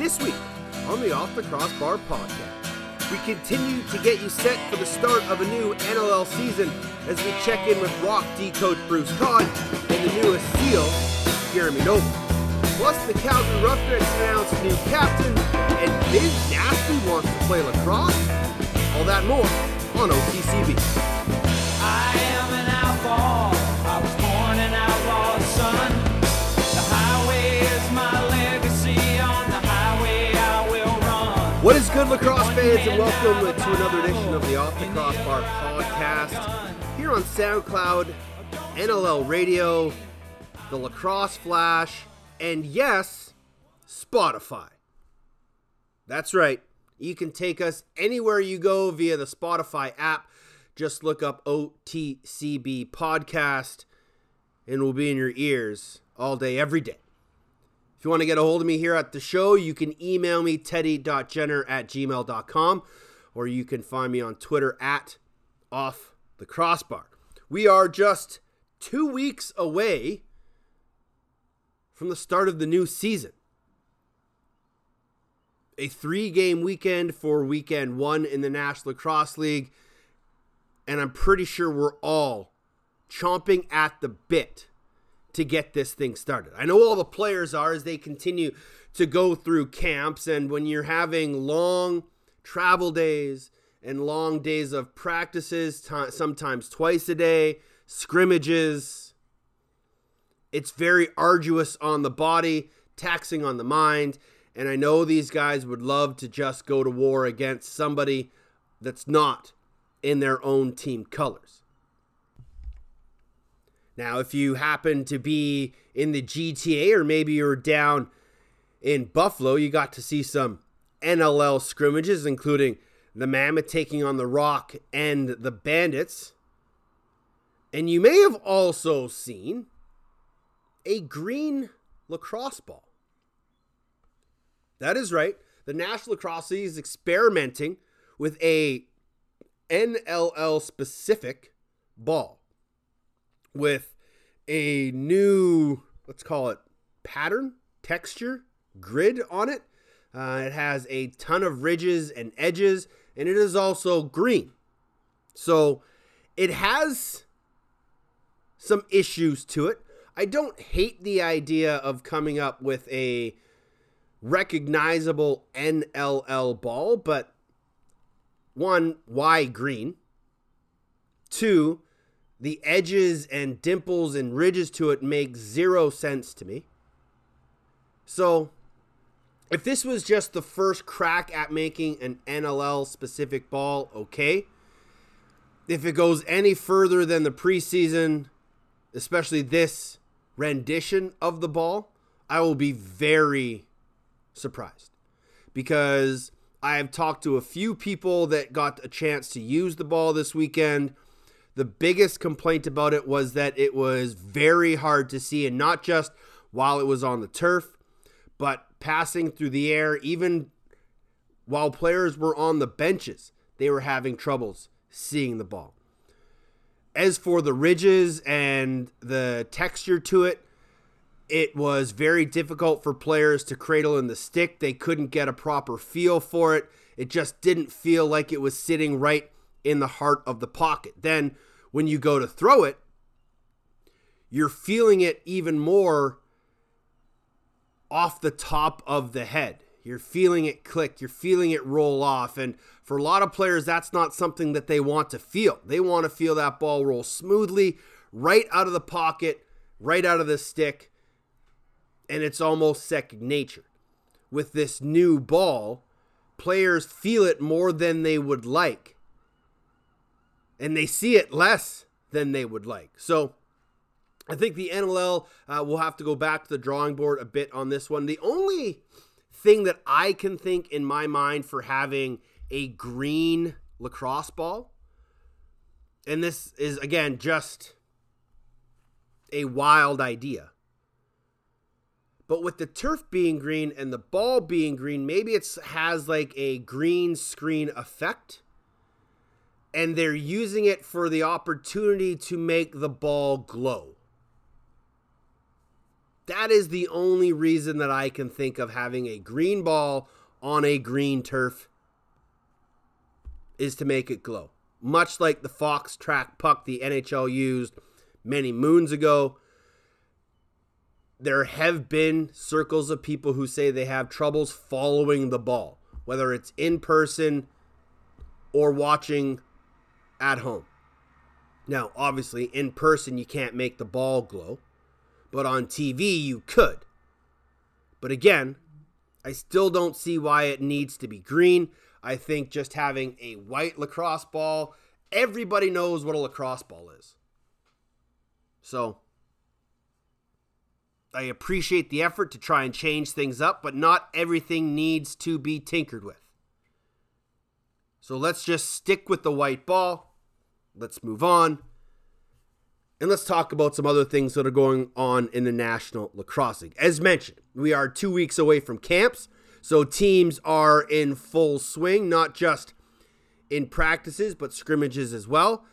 This week on the Off the Crossbar podcast, we continue to get you set for the start of a new NLL season as we check in with Rock D coach Bruce Codd and the newest SEAL, Jeremy Noble. Plus, the Calgary Roughnecks announced new captain, and Biz Nasty wants to play lacrosse. All that more on OTCB. Good, lacrosse fans, and welcome to another edition of the Off the Crossbar podcast here on SoundCloud, NLL Radio, the Lacrosse Flash, and yes, Spotify. That's right. You can take us anywhere you go via the Spotify app. Just look up OTCB Podcast, and we'll be in your ears all day, every day. If you want to get a hold of me here at the show, you can email me, teddy.jenner at gmail.com, or you can find me on Twitter at off the crossbar. We are just two weeks away from the start of the new season. A three game weekend for weekend one in the National Lacrosse League, and I'm pretty sure we're all chomping at the bit to get this thing started. I know all the players are as they continue to go through camps, and when you're having long travel days and long days of practices, t- sometimes twice a day, scrimmages, it's very arduous on the body, taxing on the mind. And I know these guys would love to just go to war against somebody that's not in their own team colors. Now, if you happen to be in the GTA or maybe you're down in Buffalo, you got to see some NLL scrimmages, including the Mammoth taking on the Rock and the Bandits. And you may have also seen a green lacrosse ball. That is right. The National Lacrosse League is experimenting with a NLL specific ball with a new, let's call it pattern, texture, grid on it. Uh, it has a ton of ridges and edges, and it is also green. So it has some issues to it. I don't hate the idea of coming up with a recognizable NLL ball, but one, why green? Two, the edges and dimples and ridges to it make zero sense to me. So, if this was just the first crack at making an NLL specific ball, okay. If it goes any further than the preseason, especially this rendition of the ball, I will be very surprised because I have talked to a few people that got a chance to use the ball this weekend. The biggest complaint about it was that it was very hard to see, and not just while it was on the turf, but passing through the air, even while players were on the benches, they were having troubles seeing the ball. As for the ridges and the texture to it, it was very difficult for players to cradle in the stick. They couldn't get a proper feel for it. It just didn't feel like it was sitting right in the heart of the pocket. Then when you go to throw it, you're feeling it even more off the top of the head. You're feeling it click, you're feeling it roll off. And for a lot of players, that's not something that they want to feel. They want to feel that ball roll smoothly, right out of the pocket, right out of the stick. And it's almost second nature. With this new ball, players feel it more than they would like. And they see it less than they would like. So I think the NLL uh, will have to go back to the drawing board a bit on this one. The only thing that I can think in my mind for having a green lacrosse ball, and this is again just a wild idea. But with the turf being green and the ball being green, maybe it has like a green screen effect. And they're using it for the opportunity to make the ball glow That is the only reason that I can think of having a green ball on a green turf is to make it glow. Much like the FoxTrax puck the NHL used many moons ago. There have been circles of people who say they have troubles following the ball, whether it's in person or watching at home. Now, obviously, in person, you can't make the ball glow, but on TV, you could. But again, I still don't see why it needs to be green. I think just having a white lacrosse ball, everybody knows what a lacrosse ball is. So, I appreciate the effort to try and change things up, but not everything needs to be tinkered with. So let's just stick with the white ball. Let's move on. And let's talk about some other things that are going on in the National Lacrosse League. As mentioned, we are two weeks away from camps, so teams are in full swing, not just in practices, but scrimmages as well.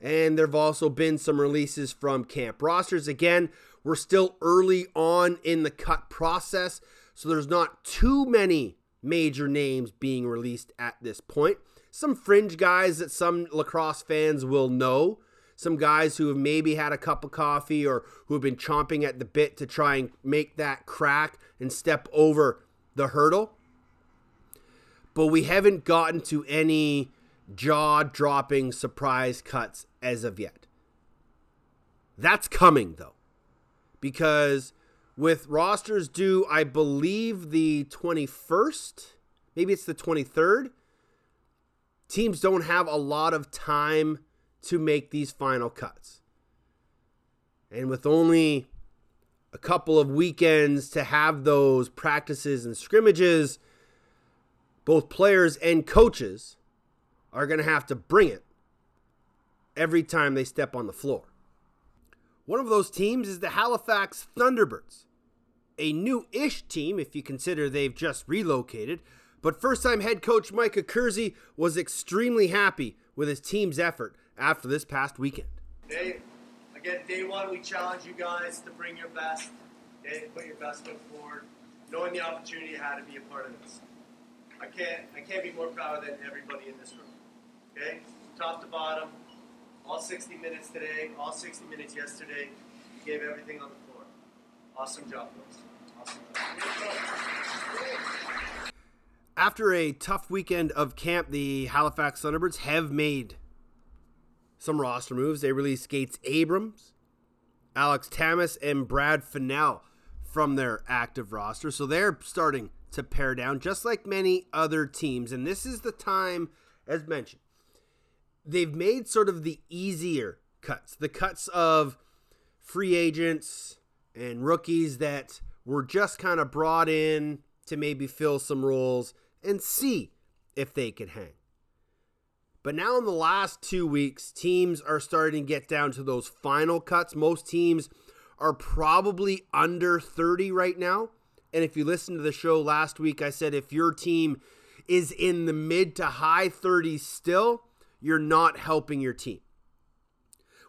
And there have also been some releases from camp rosters. Again, we're still early on in the cut process, so there's not too many major names being released at this point. Some fringe guys that some lacrosse fans will know, some guys who have maybe had a cup of coffee or who have been chomping at the bit to try and make that crack and step over the hurdle. But we haven't gotten to any jaw dropping surprise cuts as of yet. That's coming though, because with rosters due, I believe the 21st, maybe it's the 23rd, teams don't have a lot of time to make these final cuts. And with only a couple of weekends to have those practices and scrimmages, both players and coaches are going to have to bring it every time they step on the floor. One of those teams is the Halifax Thunderbirds, a new ish team if you consider they've just relocated. But first time head coach Mike Accursi was extremely happy with his team's effort after this past weekend. Day, again, day one, we challenge you guys to bring your best, okay, put your best foot forward, knowing the opportunity you had to be a part of this. I can't, I can't be more proud than everybody in this room. Okay, top to bottom, all 60 minutes today, all 60 minutes yesterday, you gave everything on the floor. Awesome job, boys. Awesome job. After a tough weekend of camp, the Halifax Thunderbirds have made some roster moves. They released Gates Abrams, Alex Tamas, and Brad Fennell from their active roster. So they're starting to pare down, just like many other teams. And this is the time, as mentioned, they've made sort of the easier cuts, the cuts of free agents and rookies that were just kind of brought in to maybe fill some roles and see if they could hang. But now in the last two weeks, teams are starting to get down to those final cuts. Most teams are probably under 30 right now. And if you listened to the show last week, I said if your team is in the mid to high 30s still, you're not helping your team.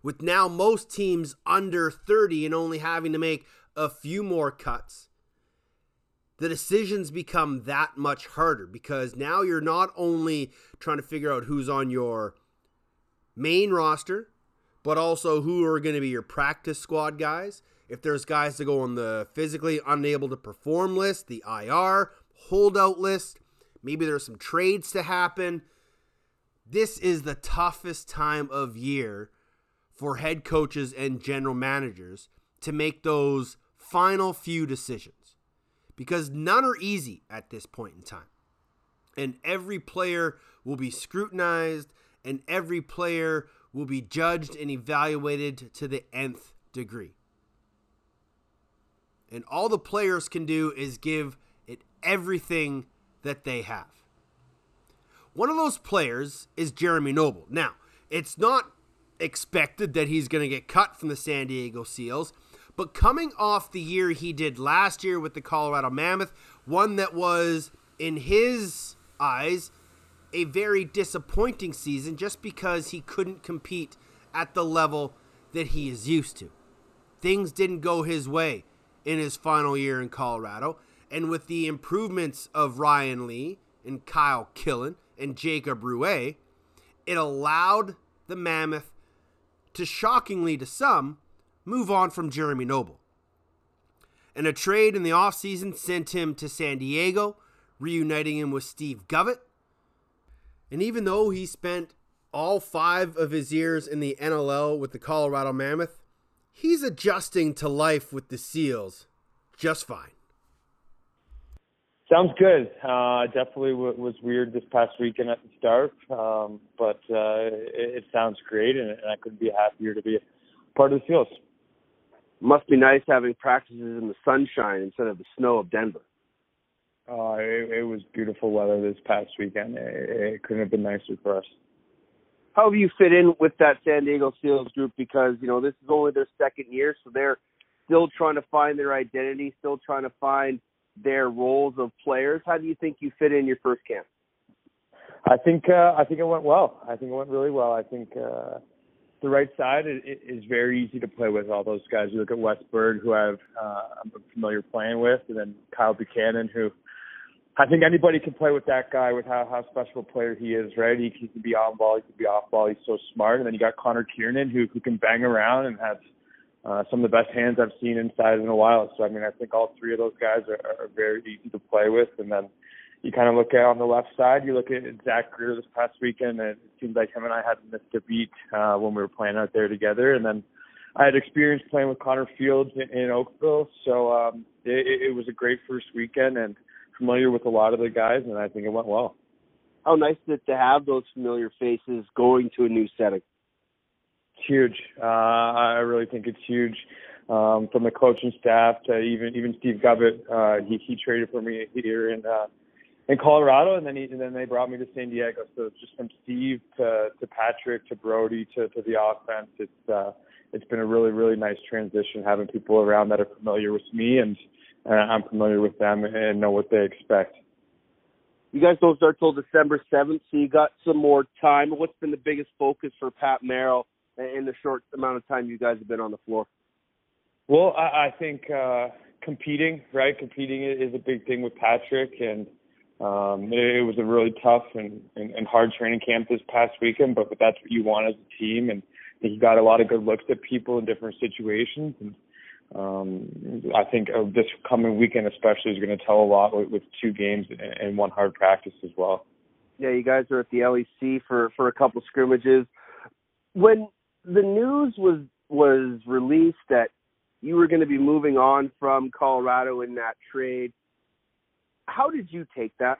With now most teams under 30 and only having to make a few more cuts, the decisions become that much harder because now you're not only trying to figure out who's on your main roster, but also who are going to be your practice squad guys. If there's guys that go on the physically unable to perform list, the IR, holdout list, maybe there's some trades to happen. This is the toughest time of year for head coaches and general managers to make those final few decisions because none are easy at this point in time. And every player will be scrutinized, and every player will be judged and evaluated to the nth degree. And all the players can do is give it everything that they have. One of those players is Jeremy Noble. Now, it's not expected that he's going to get cut from the San Diego Seals but coming off the year he did last year with the Colorado Mammoth, one that was, in his eyes, a very disappointing season just because he couldn't compete at the level that he is used to. Things didn't go his way in his final year in Colorado. And with the improvements of Ryan Lee and Kyle Killen and Jacob Ruest, it allowed the Mammoth to shockingly to some move on from Jeremy Noble. And a trade in the offseason sent him to San Diego, reuniting him with Steve Govett. And even though he spent all five of his years in the NLL with the Colorado Mammoth, he's adjusting to life with the SEALs just fine. Sounds good. Uh, definitely w- was weird this past weekend at the start, um, but uh, it, it sounds great, and, and I couldn't be happier to be part of the SEALs. Must be nice having practices in the sunshine instead of the snow of Denver. Uh, it, it was beautiful weather this past weekend. It, it couldn't have been nicer for us. How have you fit in with that San Diego Seals group? Because you know this is only their second year, so they're still trying to find their identity, still trying to find their roles of players. How do you think you fit in your first camp? I think uh, I think it went well. I think it went really well. I think uh, the right side is, is very easy to play with. All those guys. You look at Wes Berg, who I've uh, I'm familiar playing with, and then Kyle Buchanan, who I think anybody can play with that guy with how how special a player he is. Right? He, he can be on ball, he can be off ball. He's so smart. And then you got Connor Kearnan, who who can bang around and has uh, some of the best hands I've seen inside in a while. So I mean, I think all three of those guys are, are very easy to play with. And then you kind of look at on the left side, you look at Zach Greer this past weekend, and it seems like him and I hadn't missed a beat uh, when we were playing out there together. And then I had experience playing with Connor Fields in, in Oakville, so um, it, it was a great first weekend and familiar with a lot of the guys, and I think it went well. How nice is it to have those familiar faces going to a new setting? It's huge. Uh, I really think it's huge. Um, from the coaching staff to even even Steve Govett, uh, he he traded for me here in uh, in Colorado, and then he and then they brought me to San Diego. So just from Steve to to Patrick to Brody to to the offense. It's uh, it's been a really really nice transition having people around that are familiar with me and uh, I'm familiar with them and know what they expect. You guys don't start till December seventh, so you got some more time. What's been the biggest focus for Pat Merrill in the short amount of time you guys have been on the floor? Well, I, I think uh, competing, right? Competing is a big thing with Patrick, and um, it, it was a really tough and, and, and hard training camp this past weekend. But, but that's what you want as a team, and he got a lot of good looks at people in different situations. And um, I think uh, this coming weekend, especially, is going to tell a lot with, with two games and, and one hard practice as well. Yeah, you guys are at the LEC for for a couple scrimmages. When the news was was released that you were going to be moving on from Colorado in that trade. How did you take that?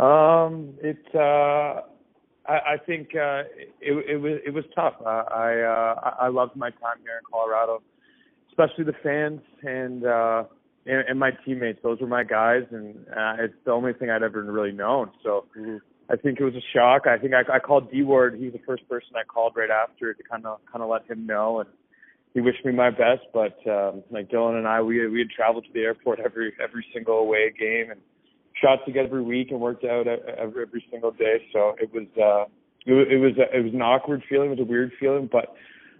Um, it uh, I, I think uh, it, it was it was tough. Uh, I uh, I loved my time here in Colorado, especially the fans and uh, and, and my teammates. Those were my guys, and uh, it's the only thing I'd ever really known. So. Mm-hmm. I think it was a shock. I think I, I called D Ward. He was the first person I called right after to kind of kind of let him know, and he wished me my best. But um, like Dillon and I, we we had traveled to the airport every every single away game and shot together every week and worked out every every single day. So it was uh, it, it was it was an awkward feeling. It was a weird feeling, but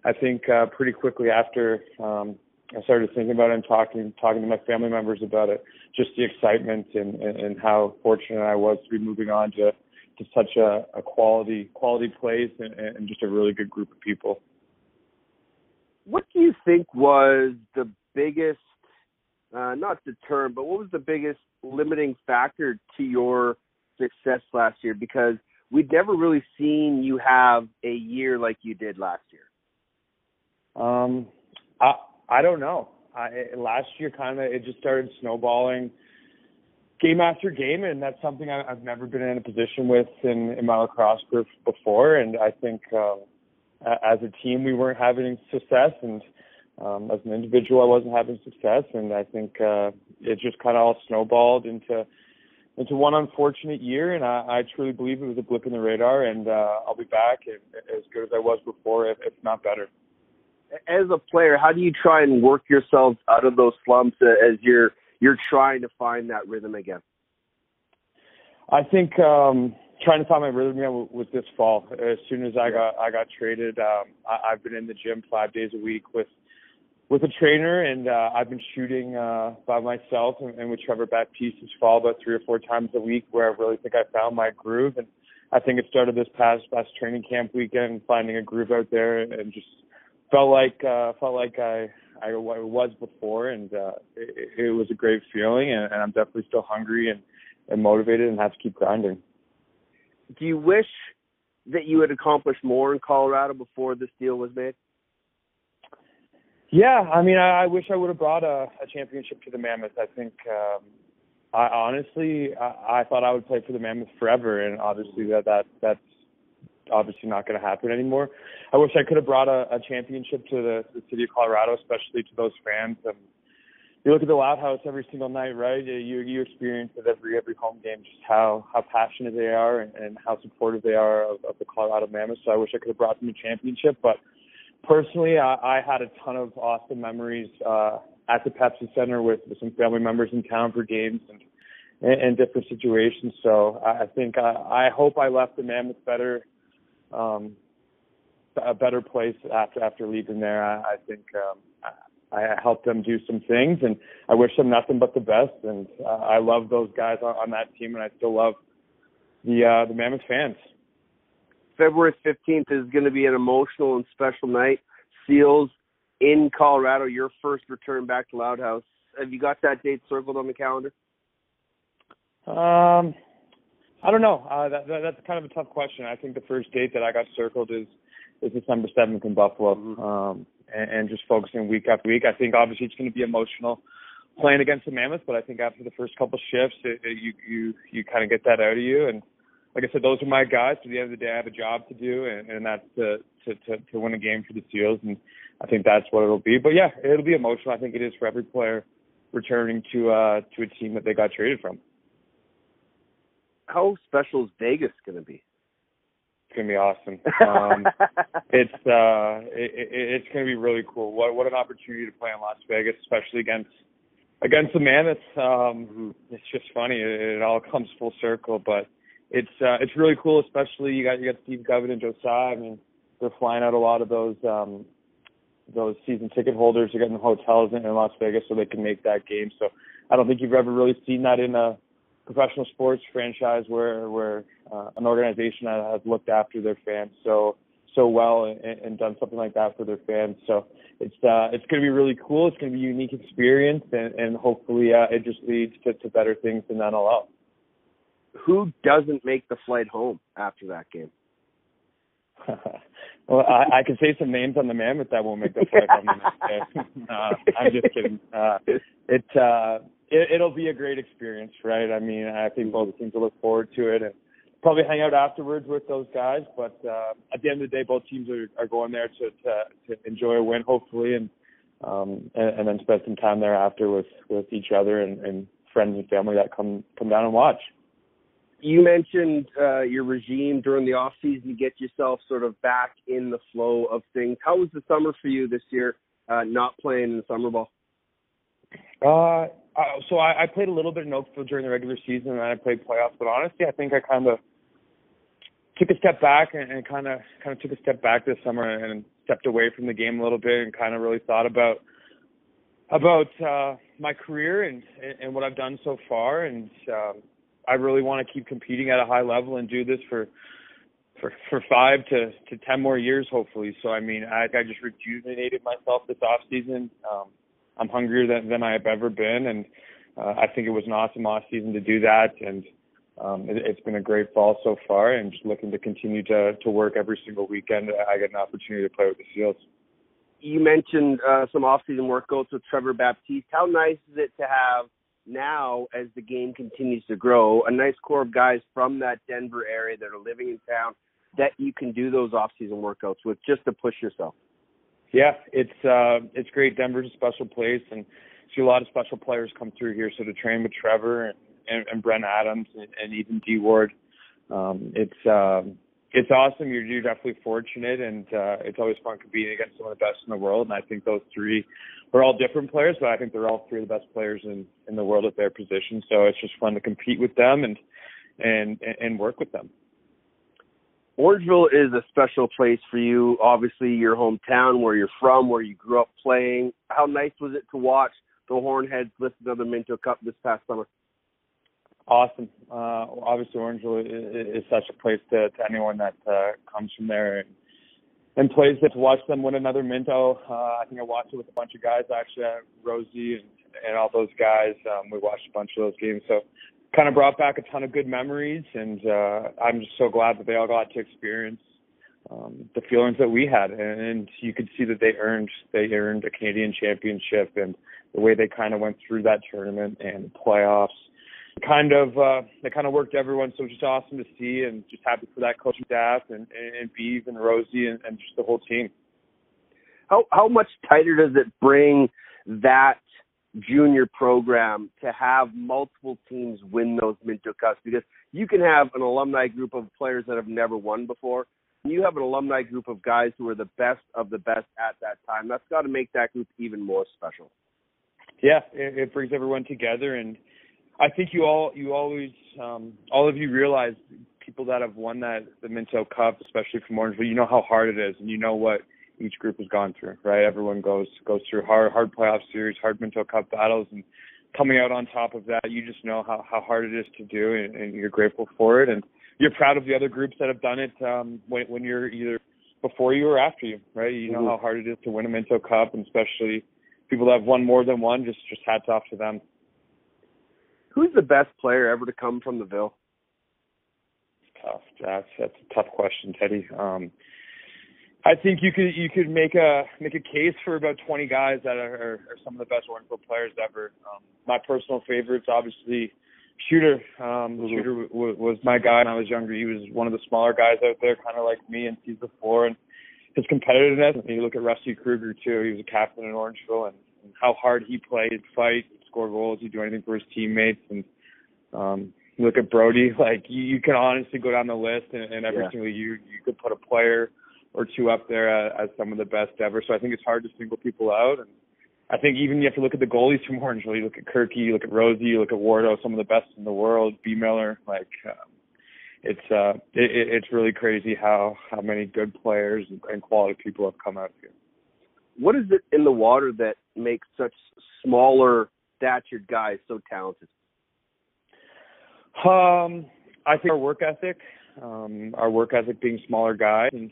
I think uh, pretty quickly after um, I started thinking about it and talking talking to my family members about it, just the excitement and, and, and how fortunate I was to be moving on to to such a, a quality quality place and, and just a really good group of people. What do you think was the biggest, uh, not the term, but what was the biggest limiting factor to your success last year? Because we'd never really seen you have a year like you did last year. Um, I I don't know. I, last year, kind of, it just started snowballing game after game, and that's something I, I've never been in a position with in, in my lacrosse group before. And I think um, as a team, we weren't having success, and um, as an individual, I wasn't having success. And I think uh, it just kind of all snowballed into into one unfortunate year, and I, I truly believe it was a blip in the radar. And uh, I'll be back as good as I was before, if, if not better. As a player, how do you try and work yourself out of those slumps as you're you're trying to find that rhythm again? I think um, trying to find my rhythm again was this fall. As soon as I got I got traded, um, I, I've been in the gym five days a week with with a trainer, and uh, I've been shooting uh, by myself and, and with Trevor Baptiste's fall about three or four times a week, where I really think I found my groove. And I think it started this past past training camp weekend, finding a groove out there, and just felt like uh, felt like I I was before, and uh, it, it was a great feeling, and, and I'm definitely still hungry and, and motivated, and have to keep grinding. Do you wish that you had accomplished more in Colorado before this deal was made? Yeah, I mean, I, I wish I would have brought a, a championship to the Mammoth. I think, um, I honestly, I, I thought I would play for the Mammoth forever, and obviously that that that's obviously not going to happen anymore. I wish I could have brought a, a championship to the, the city of Colorado, especially to those fans. Um, you look at the Loud House every single night, right? You you experience at every every home game just how how passionate they are and, and how supportive they are of, of the Colorado Mammoth. So I wish I could have brought them a championship, but personally, I, I had a ton of awesome memories uh, at the Pepsi Center with, with some family members in town for games and and, and different situations. So I, I think I, I hope I left the Mammoth better um, a better place after after leaving there. I, I think um, I, helped them do some things, and I wish them nothing but the best. And uh, I love those guys on, on that team, and I still love the uh, the Mammoth fans. February 15th is going to be an emotional and special night. Seals in Colorado, your first return back to Loud House. Have you got that date circled on the calendar? Um, I don't know. Uh, that, that, that's kind of a tough question. I think the first date that I got circled is is December seventh in Buffalo, mm-hmm. um, and, and just focusing week after week. I think obviously it's going to be emotional playing against the Mammoth, but I think after the first couple shifts, it, it, you you you kind of get that out of you. And like I said, those are my guys. At the end of the day, I have a job to do, and, and that's to, to to to win a game for the Seals, and I think that's what it'll be. But yeah, it'll be emotional. I think it is for every player returning to uh to a team that they got traded from how special is Vegas going to be? It's gonna be awesome. Um, it's uh, it, it, it's gonna be really cool. What what an opportunity to play in Las Vegas, especially against against the Mammoths. Um, it's just funny. It, it all comes full circle, but it's uh, it's really cool. Especially you got you got Steve Govett and Joe Tsai. I mean, they're flying out a lot of those um, those season ticket holders are getting hotels in, in Las Vegas so they can make that game. So I don't think you've ever really seen that in a professional sports franchise where where uh, an organization that has looked after their fans so so well and, and done something like that for their fans. So it's uh, it's going to be really cool. It's going to be a unique experience, and, and hopefully uh, it just leads to, to better things than NLL. Who doesn't make the flight home after that game? well, I, I can say some names on the Mammoth that won't make the flight home. uh, I'm just kidding. Uh, it uh, it, it'll be a great experience, right? I mean, I think both teams will look forward to it and probably hang out afterwards with those guys. But uh, at the end of the day, both teams are, are going there to, to to enjoy a win, hopefully, and um and, and then spend some time there after with with each other and, and friends and family that come come down and watch. You mentioned uh, your regime during the off season to get yourself sort of back in the flow of things. How was the summer for you this year, uh, not playing in the summer ball? Uh, uh, so I, I played a little bit in Oakville during the regular season, and I played playoffs. But honestly, I think I kind of took a step back and, and kind of kind of took a step back this summer and stepped away from the game a little bit and kind of really thought about about uh, my career and and what I've done so far. And um, I really want to keep competing at a high level and do this for for for five to to ten more years, hopefully. So I mean, I, I just rejuvenated myself this off season. Um, I'm hungrier than, than I've ever been, and uh, I think it was an awesome off season to do that. And um, it, it's been a great fall so far, and just looking to continue to to work every single weekend. I get an opportunity to play with the Seals. You mentioned uh, some off-season workouts with Trevor Baptiste. How nice is it to have now, as the game continues to grow, a nice core of guys from that Denver area that are living in town that you can do those off-season workouts with just to push yourself? Yeah, it's uh, it's great. Denver's a special place, and see a lot of special players come through here. So to train with Trevor and, and, and Brent Adams and, and even D Ward, um, it's um, it's awesome. You're, you're definitely fortunate, and uh, it's always fun competing against some of the best in the world. And I think those three are all different players, but I think they're all three of the best players in in the world at their position. So it's just fun to compete with them and and and work with them Orangeville is a special place for you. Obviously, your hometown, where you're from, where you grew up playing. How nice was it to watch the Hornheads lift another Minto Cup this past summer? Awesome. Uh, obviously, Orangeville is, is such a place to, to anyone that uh, comes from there and, and plays it. To watch them win another Minto, uh, I think I watched it with a bunch of guys actually, uh, Rosie and, and all those guys. Um, we watched a bunch of those games, so kind of brought back a ton of good memories, and uh, I'm just so glad that they all got to experience um, the feelings that we had, and, and you could see that they earned they earned a Canadian championship, and the way they kind of went through that tournament and playoffs kind of uh they kind of worked everyone so just awesome to see and just happy for that coaching staff and and, and Beeve and Rosie and, and just the whole team. How how much tighter does it bring that junior program to have multiple teams win those Minto Cups? Because you can have an alumni group of players that have never won before. And you have an alumni group of guys who are the best of the best at that time. That's got to make that group even more special. Yeah, it, it brings everyone together and I think you all you always um all of you realize people that have won that the Minto Cup, especially from Orangeville, you know how hard it is and you know what each group has gone through, right? Everyone goes goes through hard hard playoff series, hard Minto Cup battles and coming out on top of that, you just know how, how hard it is to do and, and you're grateful for it and you're proud of the other groups that have done it um when when you're either before you or after you, right? You know Mhm. how hard it is to win a Minto Cup and especially people that have won more than one, just just hats off to them. Who's the best player ever to come from the Ville? tough. That's that's a tough question, Teddy. Um, I think you could you could make a make a case for about 20 guys that are, are, are some of the best Orangeville players ever. Um, my personal favorites, obviously, Shooter. Um, Mhm. Shooter w- w- was my guy when I was younger. He was one of the smaller guys out there, kind of like me in season four, and his competitiveness. And you look at Rusty Kruger too. He was a captain in Orangeville, and, and how hard he played, fight, score goals, he'd do anything for his teammates, and um, look at Brody, like you, you can honestly go down the list, and, and every Yeah. single year you could put a player or two up there as, as some of the best ever. So I think it's hard to single people out, and I think even you have to look at the goalies from Orangeville. You look at Kirky, you look at Rosie, you look at Wardo, some of the best in the world. B Miller, like um, it's uh, it, it- it's really crazy how how many good players and quality people have come out here. What is it in the water that makes such smaller statured is so talented? Um, I think our work ethic, um, our work ethic being smaller guys, and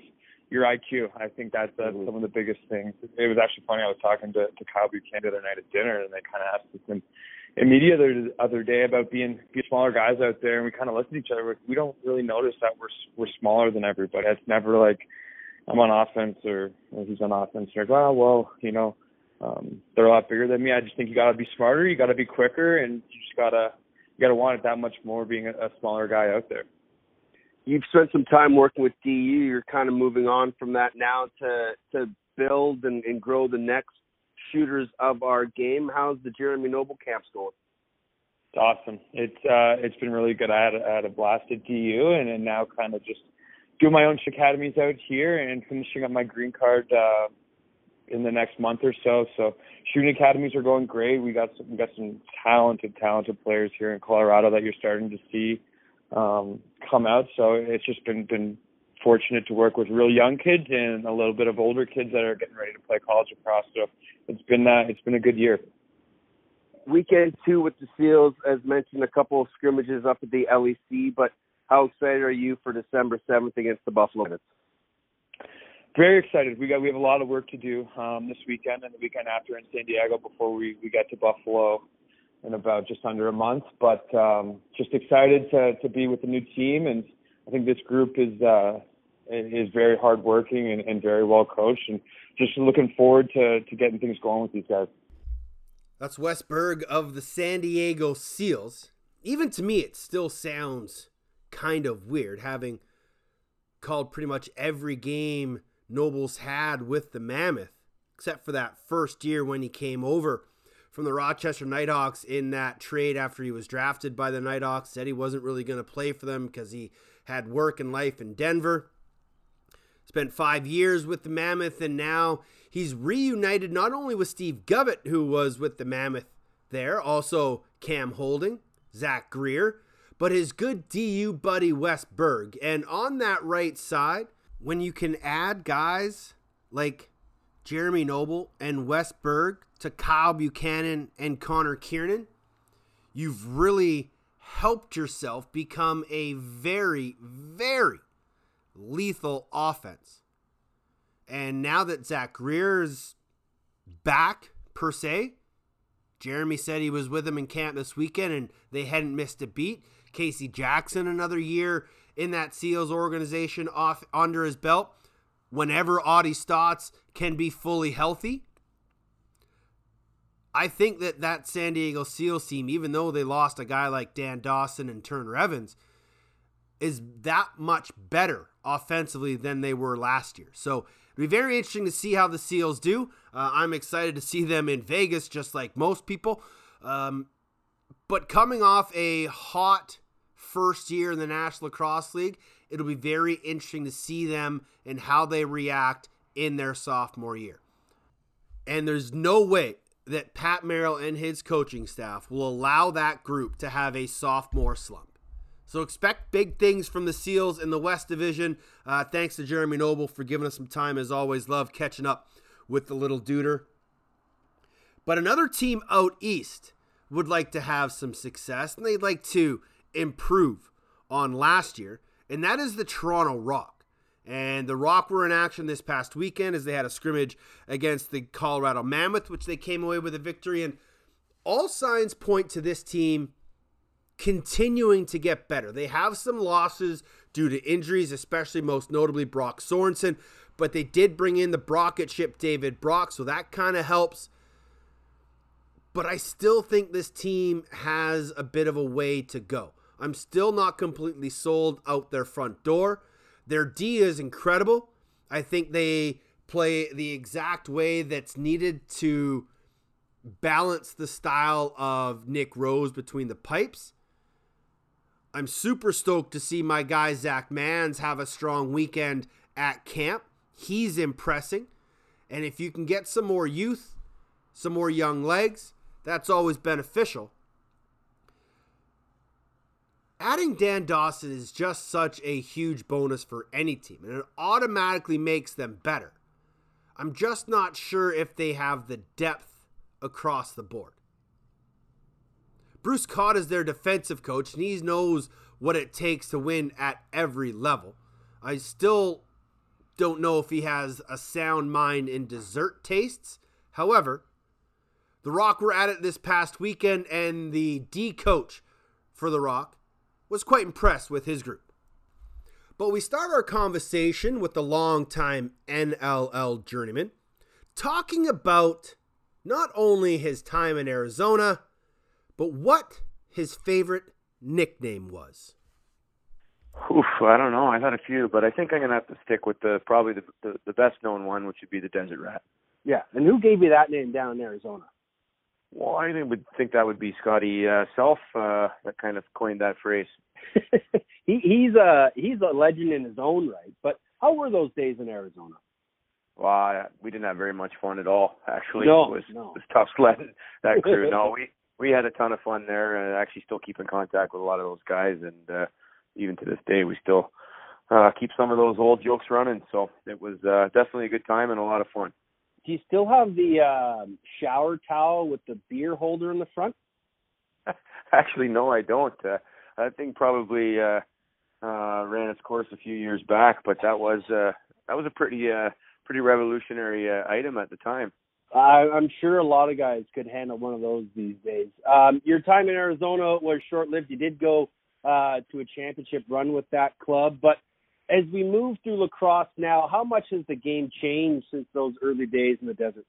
your IQ. I think that's, that's Mhm. some of the biggest things. It was actually funny. I was talking to, to Kyle Buchanan the other night at dinner, and they kind of asked us in, in media the other day about being being smaller guys out there, and we kind of looked at each other. We don't really notice that we're we're smaller than everybody. It's never like I'm on offense or, or he's on offense. Or like, oh well, you know, um, they're a lot bigger than me. I just think you got to be smarter, you got to be quicker, and you just gotta you got to want it that much more being a, a smaller guy out there. You've spent some time working with DU. You're kind of moving on from that now to to build and, and grow the next shooters of our game. How's the Jeremy Noble camps going? It's awesome. It's uh it's been really good. I had a, I had a blast at DU and, and now kind of just doing my own academies out here and finishing up my green card uh in the next month or so. So shooting academies are going great. We got some we got some talented, talented players here in Colorado that you're starting to see um come out. So it's just been been fortunate to work with real young kids and a little bit of older kids that are getting ready to play college across. So it's been uh, it's been a good year. Weekend two with the Seals, as mentioned, a couple of scrimmages up at the LEC. But how excited are you for December seventh against the Buffalo? Very excited. We got we have a lot of work to do um, this weekend and the weekend after in San Diego before we we get to Buffalo in about just under a month. But um, just excited to to be with the new team, and I think this group is uh, is very hardworking and, and very well coached, and just looking forward to to getting things going with these guys. That's Wes Berg of the San Diego Seals. Even to me, it still sounds kind of weird having called pretty much every game Nobles had with the Mammoth, except for that first year when he came over from the Rochester Nighthawks in that trade after he was drafted by the Nighthawks. Said he wasn't really going to play for them because he had work and life in Denver. Spent five years with the Mammoth, and now he's reunited not only with Steve Govett, who was with the Mammoth there, also Cam Holding, Zach Greer, but his good DU buddy Wes Berg. And on that right side, when you can add guys like Jeremy Noble and Wes Berg to Kyle Buchanan and Connor Kearnan, you've really helped yourself become a very, very lethal offense. And now that Zach Greer is back, per se, Jeremy said he was with him in camp this weekend and they hadn't missed a beat. Casey Jackson, another year in that SEALs organization off under his belt. Whenever Audie Staats can be fully healthy, I think that that San Diego SEALs team, even though they lost a guy like Dan Dawson and Turner Evans, is that much better offensively than they were last year. So it'll be very interesting to see how the SEALs do. Uh, I'm excited to see them in Vegas, just like most people. Um, but coming off a hot first year in the National Lacrosse League, it'll be very interesting to see them and how they react in their sophomore year. And there's no way that Pat Merrill and his coaching staff will allow that group to have a sophomore slump. So expect big things from the Seals in the West Division. Uh, thanks to Jeremy Noble for giving us some time. As always, love catching up with the little duder. But another team out east would like to have some success, and they'd like to improve on last year, and that is the Toronto Rock. And the Rock were in action this past weekend as they had a scrimmage against the Colorado Mammoth, which they came away with a victory. And all signs point to this team continuing to get better. They have some losses due to injuries, especially most notably Brock Sorensen, but they did bring in the Brocket ship David Brock, so that kind of helps. But I still think this team has a bit of a way to go. I'm still not completely sold out their front door. Their D is incredible. I think they play the exact way that's needed to balance the style of Nick Rose between the pipes. I'm super stoked to see my guy Zach Manns have a strong weekend at camp. He's impressing. And if you can get some more youth, some more young legs, that's always beneficial. Adding Dan Dawson is just such a huge bonus for any team, and it automatically makes them better. I'm just not sure if they have the depth across the board. Bruce Codd is their defensive coach, and he knows what it takes to win at every level. I still don't know if he has a sound mind in dessert tastes. However, the Rock were at it this past weekend, and the D coach for the Rock was quite impressed with his group. But we start our conversation with the longtime NLL journeyman talking about not only his time in Arizona, but what his favorite nickname was. Oof, I don't know. I've had a few, but I think I'm gonna have to stick with the probably the the, the best known one, which would be the Desert Rat. Yeah. And who gave you that name down in Arizona? Well, I would think that would be Scotty uh, Self uh, that kind of coined that phrase. he he's a he's a legend in his own right. But how were those days in Arizona? Well, I, we didn't have very much fun at all. Actually, No, it was no. it was tough sledding that crew. no, we we had a ton of fun there, and actually still keep in contact with a lot of those guys, and uh, even to this day, we still uh, keep some of those old jokes running. So it was uh, definitely a good time and a lot of fun. Do you still have the um shower towel with the beer holder in the front? Actually, no, I don't. Uh, that thing probably uh, uh, ran its course a few years back, but that was uh, that was a pretty uh, pretty revolutionary uh, item at the time. I, I'm sure a lot of guys could handle one of those these days. Um, your time in Arizona was short lived. You did go uh, to a championship run with that club, but as we move through lacrosse now, how much has the game changed since those early days in the desert?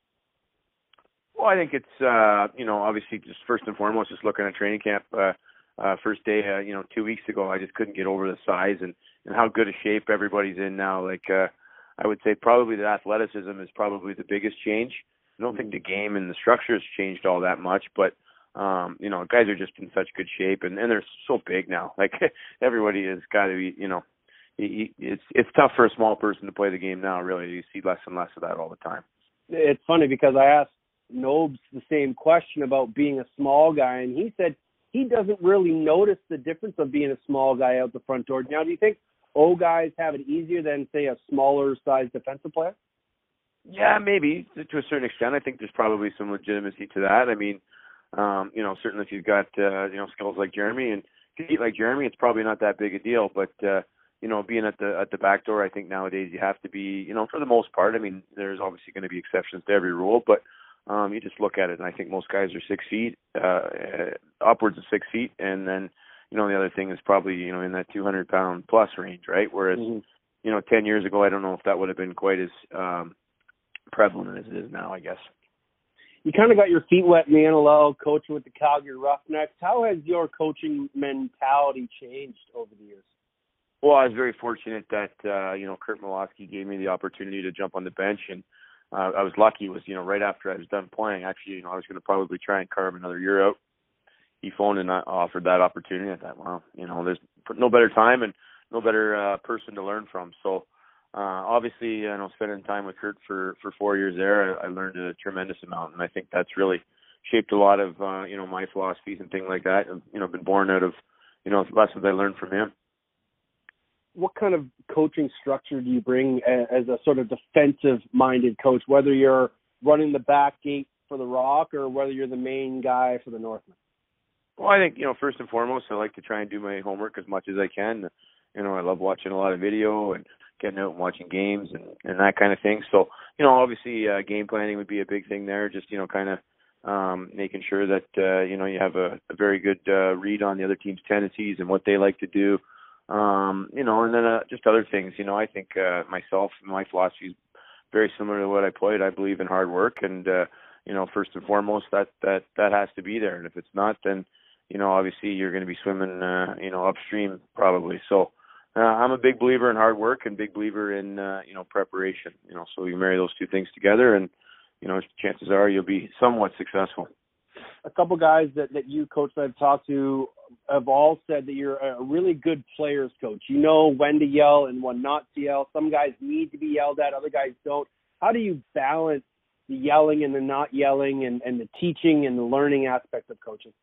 Well, I think it's uh, you know obviously just first and foremost just looking at training camp. Uh, uh, first day, uh, you know, two weeks ago, I just couldn't get over the size and and how good a shape everybody's in now. Like uh, I would say, probably the athleticism is probably the biggest change. I don't think the game and the structure has changed all that much, but um, you know, guys are just in such good shape and and they're so big now. Like everybody has got to be, you know, it's it's tough for a small person to play the game now. Really, you see less and less of that all the time. It's funny because I asked Nobes the same question about being a small guy, and he said he doesn't really notice the difference of being a small guy out the front door. Now, do you think O guys have it easier than say a smaller sized defensive player? Yeah, maybe to a certain extent. I think there's probably some legitimacy to that. I mean, um, you know, certainly if you've got uh, you know skills like Jeremy and compete like Jeremy, it's probably not that big a deal. But uh, you know, being at the at the back door, I think nowadays you have to be, you know, for the most part. I mean, there's obviously going to be exceptions to every rule, but um, you just look at it, and I think most guys are six feet, uh, upwards of six feet, and then you know the other thing is probably you know in that 200 pound plus range, right? Whereas Mm-hmm. you know 10 years ago, I don't know if that would have been quite as um, prevalent as it is now. I guess. You kind of got your feet wet in the NLL, coaching with the Calgary Roughnecks. How has your coaching mentality changed over the years? Well, I was very fortunate that uh, you know Curt Malawsky gave me the opportunity to jump on the bench, and uh, I was lucky. It was you know right after I was done playing. Actually, you know I was going to probably try and carve another year out. He phoned and uh, offered that opportunity. I thought, well, you know, there's no better time and no better uh, person to learn from. So uh, obviously, you know, spending time with Curt for for four years there, I, I learned a tremendous amount, and I think that's really shaped a lot of uh, you know my philosophies and things like that. And, you know, been born out of you know lessons I learned from him. What kind of coaching structure do you bring as a sort of defensive minded coach, whether you're running the back gate for the Rock or whether you're the main guy for the Northmen? Well, I think you know first and foremost, I like to try and do my homework as much as I can. You know, I love watching a lot of video and getting out and watching games and and that kind of thing. So, you know, obviously uh, game planning would be a big thing there. Just you know, kind of um, making sure that uh, you know you have a, a very good uh, read on the other team's tendencies and what they like to do. Um, you know, and then uh, just other things. You know, I think uh, myself, my philosophy is very similar to what I played. I believe in hard work, and uh, you know, first and foremost, that that that has to be there. And if it's not, then you know, obviously you're going to be swimming, uh, you know, upstream probably. So uh, I'm a big believer in hard work and big believer in, uh, you know, preparation. You know, so you marry those two things together, and you know, chances are you'll be somewhat successful. A couple guys that, that you coach that I've talked to have all said that you're a really good players coach. You know when to yell and when not to yell. Some guys need to be yelled at, other guys don't. How do you balance the yelling and the not yelling and, and the teaching and the learning aspect of coaching?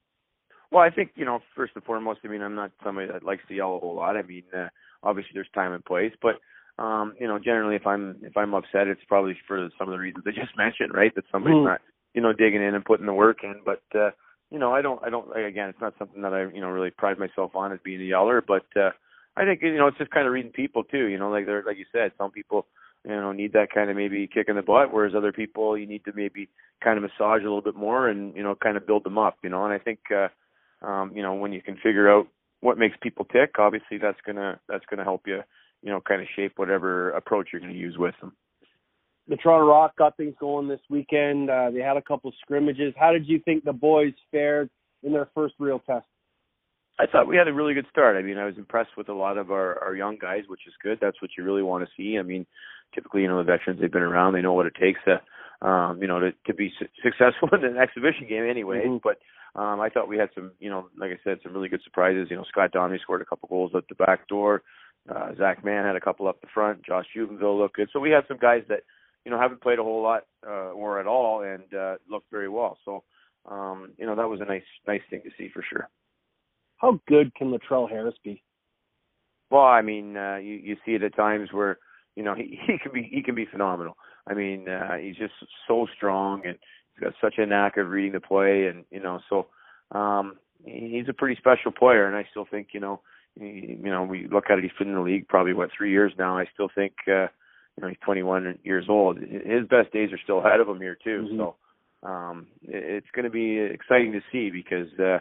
Well, I think you know, first and foremost, I mean, I'm not somebody that likes to yell a whole lot. I mean, uh, obviously there's time and place, but um, you know, generally if I'm if I'm upset, it's probably for some of the reasons I just mentioned, right? That somebody's Mm. not you know digging in and putting the work in. But uh, you know, I don't I don't again, it's not something that I you know really pride myself on as being a yeller, but uh, I think you know it's just kind of reading people too. You know, like they're like you said, some people you know need that kind of maybe kick in the butt, whereas other people you need to maybe kind of massage a little bit more and you know kind of build them up. You know, and I think. uh um, you know, when you can figure out what makes people tick, obviously that's gonna that's gonna help you, you know, kind of shape whatever approach you're gonna use with them. The Toronto Rock got things going this weekend. Uh, they had a couple scrimmages. How did you think the boys fared in their first real test? I thought we had a really good start. I mean, I was impressed with a lot of our our young guys, which is good. That's what you really want to see. I mean, typically, you know, the veterans they've been around, they know what it takes to, um, you know, to to be su- successful in an exhibition game, anyway. Mhm. But um, I thought we had some, you know, like I said, some really good surprises. You know, Scott Donnelly scored a couple goals at the back door. Uh, Zach Manns had a couple up the front. Josh Jubenville looked good. So we had some guys that, you know, haven't played a whole lot uh, or at all and uh, looked very well. So, um, you know, that was a nice, nice thing to see for sure. How good can Latrell Harris be? Well, I mean, uh, you you see it at times where you know he he can be he can be phenomenal. I mean, uh, he's just so strong and he's got such a knack of reading the play, and you know, so um, he's a pretty special player. And I still think, you know, he, you know, we look at it. He's been in the league probably what three years now. I still think, uh, you know, he's 21 years old. His best days are still ahead of him here too. Mhm. So um, it's going to be exciting to see because uh,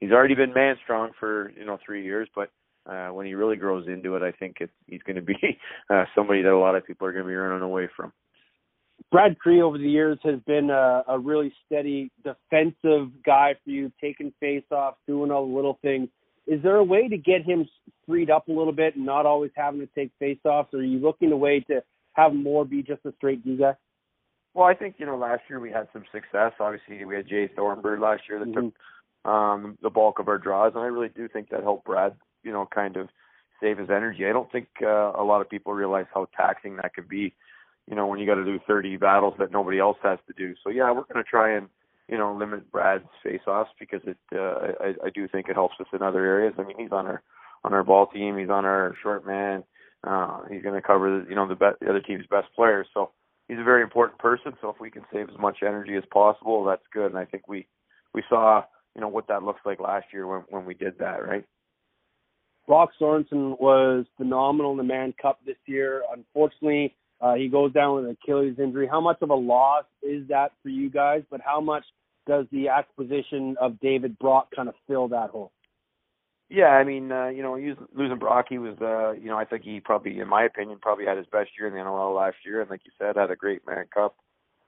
he's already been man strong for you know three years, but uh, when he really grows into it, I think it's, he's going to be uh, somebody that a lot of people are going to be running away from. Brad Kri over the years has been a, a really steady defensive guy for you, taking face-offs, doing all the little things. Is there a way to get him freed up a little bit and not always having to take face-offs? Or are you looking a way to have more be just a straight D guy? Well, I think you know last year we had some success. Obviously, we had Jay Thorimbert last year that Mhm. took um, the bulk of our draws, and I really do think that helped Brad, you know, kind of save his energy. I don't think uh, a lot of people realize how taxing that can be. You know, when you got to do 30 battles that nobody else has to do. So yeah, we're going to try and you know, limit Brad's face-offs because it, uh, I, I do think it helps us in other areas. I mean, he's on our on our ball team, he's on our short man. Uh, he's going to cover, you know, the, be- the other team's best players. So he's a very important person. So if we can save as much energy as possible, that's good. And I think we we saw, you know, what that looks like last year when when we did that, right? Brock Sorensen was phenomenal in the Mann Cup this year. Unfortunately, uh, he goes down with an Achilles injury. How much of a loss is that for you guys? But how much does the acquisition of David Brock kind of fill that hole? Yeah, I mean, uh, you know, losing Brock, he was, uh, you know, I think he probably, in my opinion, probably had his best year in the NLL last year, and like you said, had a great Mann Cup,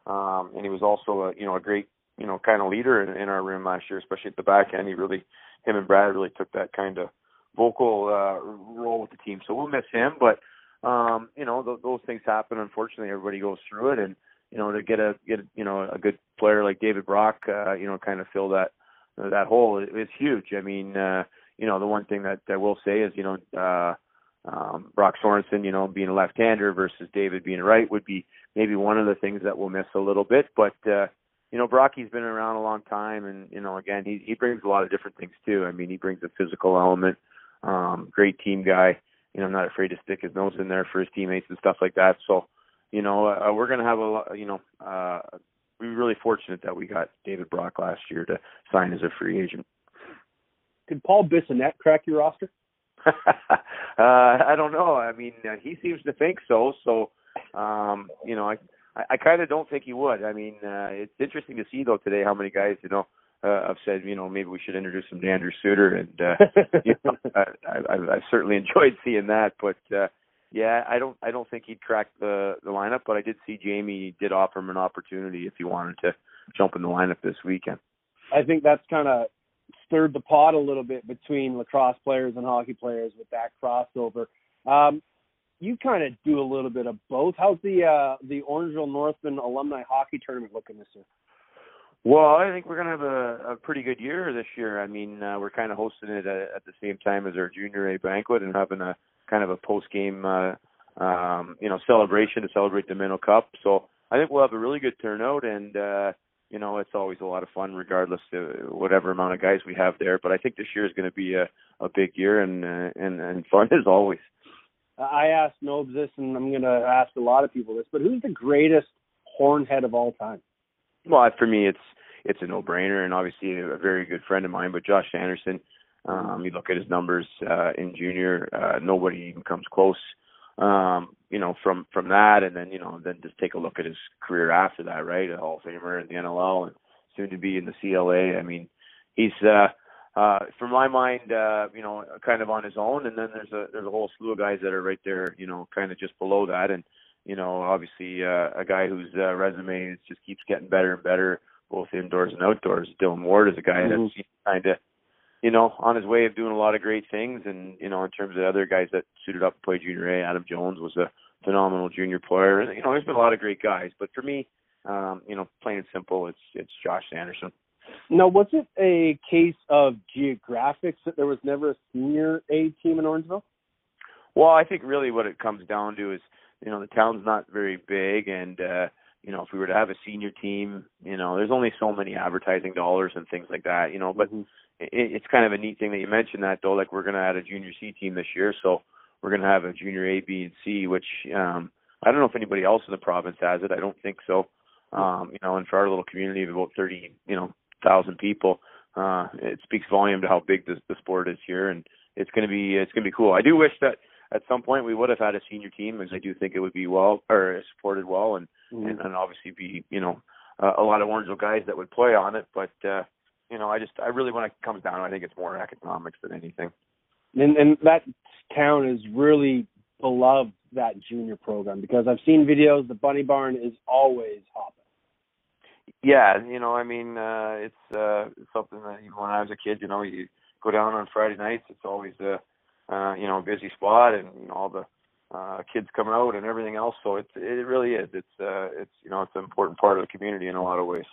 um, and he was also, a, you know, a great, you know, kind of leader in, in our room last year, especially at the back end. He really, him and Brad really took that kind of vocal uh, role with the team. So we'll miss him, but um, you know th- those things happen. Unfortunately, everybody goes through it, and you know to get a get you know a good player like David Brock, uh, you know, kind of fill that that hole is huge. I mean, uh, you know, the one thing that I will say is you know. uh um, Brock Sorensen, you know, being a left-hander versus David being right would be maybe one of the things that we'll miss a little bit. But uh, you know, Brocky's been around a long time, and you know, again, he he brings a lot of different things too. I mean, he brings a physical element, um, great team guy. You know, not afraid to stick his nose in there for his teammates and stuff like that. So, you know, uh, we're going to have a lot, you know, uh, we were really fortunate that we got David Brock last year to sign as a free agent. Could Paul Bissonnette crack your roster? uh, I don't know. I mean, uh, he seems to think so. So, um, you know, I I, I kind of don't think he would. I mean, uh, it's interesting to see though today how many guys you know uh, I've said, you know, maybe we should introduce him to Andrew Suitor, and uh, you know, I, I, I've certainly enjoyed seeing that. But uh, yeah, I don't, I don't think he'd crack the the lineup. But I did see Jamie did offer him an opportunity if he wanted to jump in the lineup this weekend. I think that's kind of stirred the pot a little bit between lacrosse players and hockey players with that crossover. Um, you kind of do a little bit of both. How's the uh, the Orangeville Northmen alumni hockey tournament looking this year? Well, I think we're going to have a, a pretty good year this year. I mean, uh, we're kind of hosting it at, at the same time as our junior A banquet and having a kind of a post game, uh, um, you know, celebration to celebrate the Minto Cup. So I think we'll have a really good turnout, and uh, you know, it's always a lot of fun, regardless of whatever amount of guys we have there. But I think this year is going to be a, a big year and uh, and and fun as always. I asked Nobes this, and I'm going to ask a lot of people this, but who's the greatest hornhead of all time? Well, for me, it's it's a no-brainer, and obviously a very good friend of mine. But Josh Sanderson, um, you look at his numbers uh, in junior, uh, nobody even comes close. Um, you know, from from that, and then you know, then just take a look at his career after that, right? A Hall of Famer in the NLL, and soon to be in the CLA. I mean, he's uh, uh, for my mind, uh, you know, kind of on his own, and then there's a there's a whole slew of guys that are right there, you know, kind of just below that, and you know, obviously uh, a guy whose uh, resume just keeps getting better and better, both indoors and outdoors. Dillon Ward is a guy mm-hmm. that's kind of, you know, on his way of doing a lot of great things, and you know, in terms of other guys that suited up to play junior A, Adam Jones was a phenomenal junior player. And You know, there's been a lot of great guys, but for me, um, you know, plain and simple, it's it's Josh Sanderson. Now, was it a case of geographics that there was never a senior A team in Orangeville? Well, I think really what it comes down to is you know the town's not very big and uh you know if we were to have a senior team you know there's only so many advertising dollars and things like that you know but mm-hmm. It, it's kind of a neat thing that you mentioned that though like we're going to add a junior c team this year so we're going to have a junior a b and c which um i don't know if anybody else in the province has it i don't think so um you know and for our little community of about thirty you know thousand people uh it speaks volume to how big this the sport is here and it's going to be it's going to be cool i do wish that at some point we would have had a senior team, as I do think it would be well or supported well, and mm-hmm. and, and obviously be you know uh, a lot of Orangeville guys that would play on it. But uh, you know, I just I really when it comes down, I think it's more economics than anything. And and that town is really beloved that junior program because I've seen videos. The Bunny Barn is always hopping. Yeah, you know, I mean, uh, it's uh, something that even when I was a kid, you know, you go down on Friday nights. It's always uh, uh, you know, busy spot and you know all the uh, kids coming out and everything else. So it's it really is. It's uh, it's you know it's an important part of the community in a lot of ways.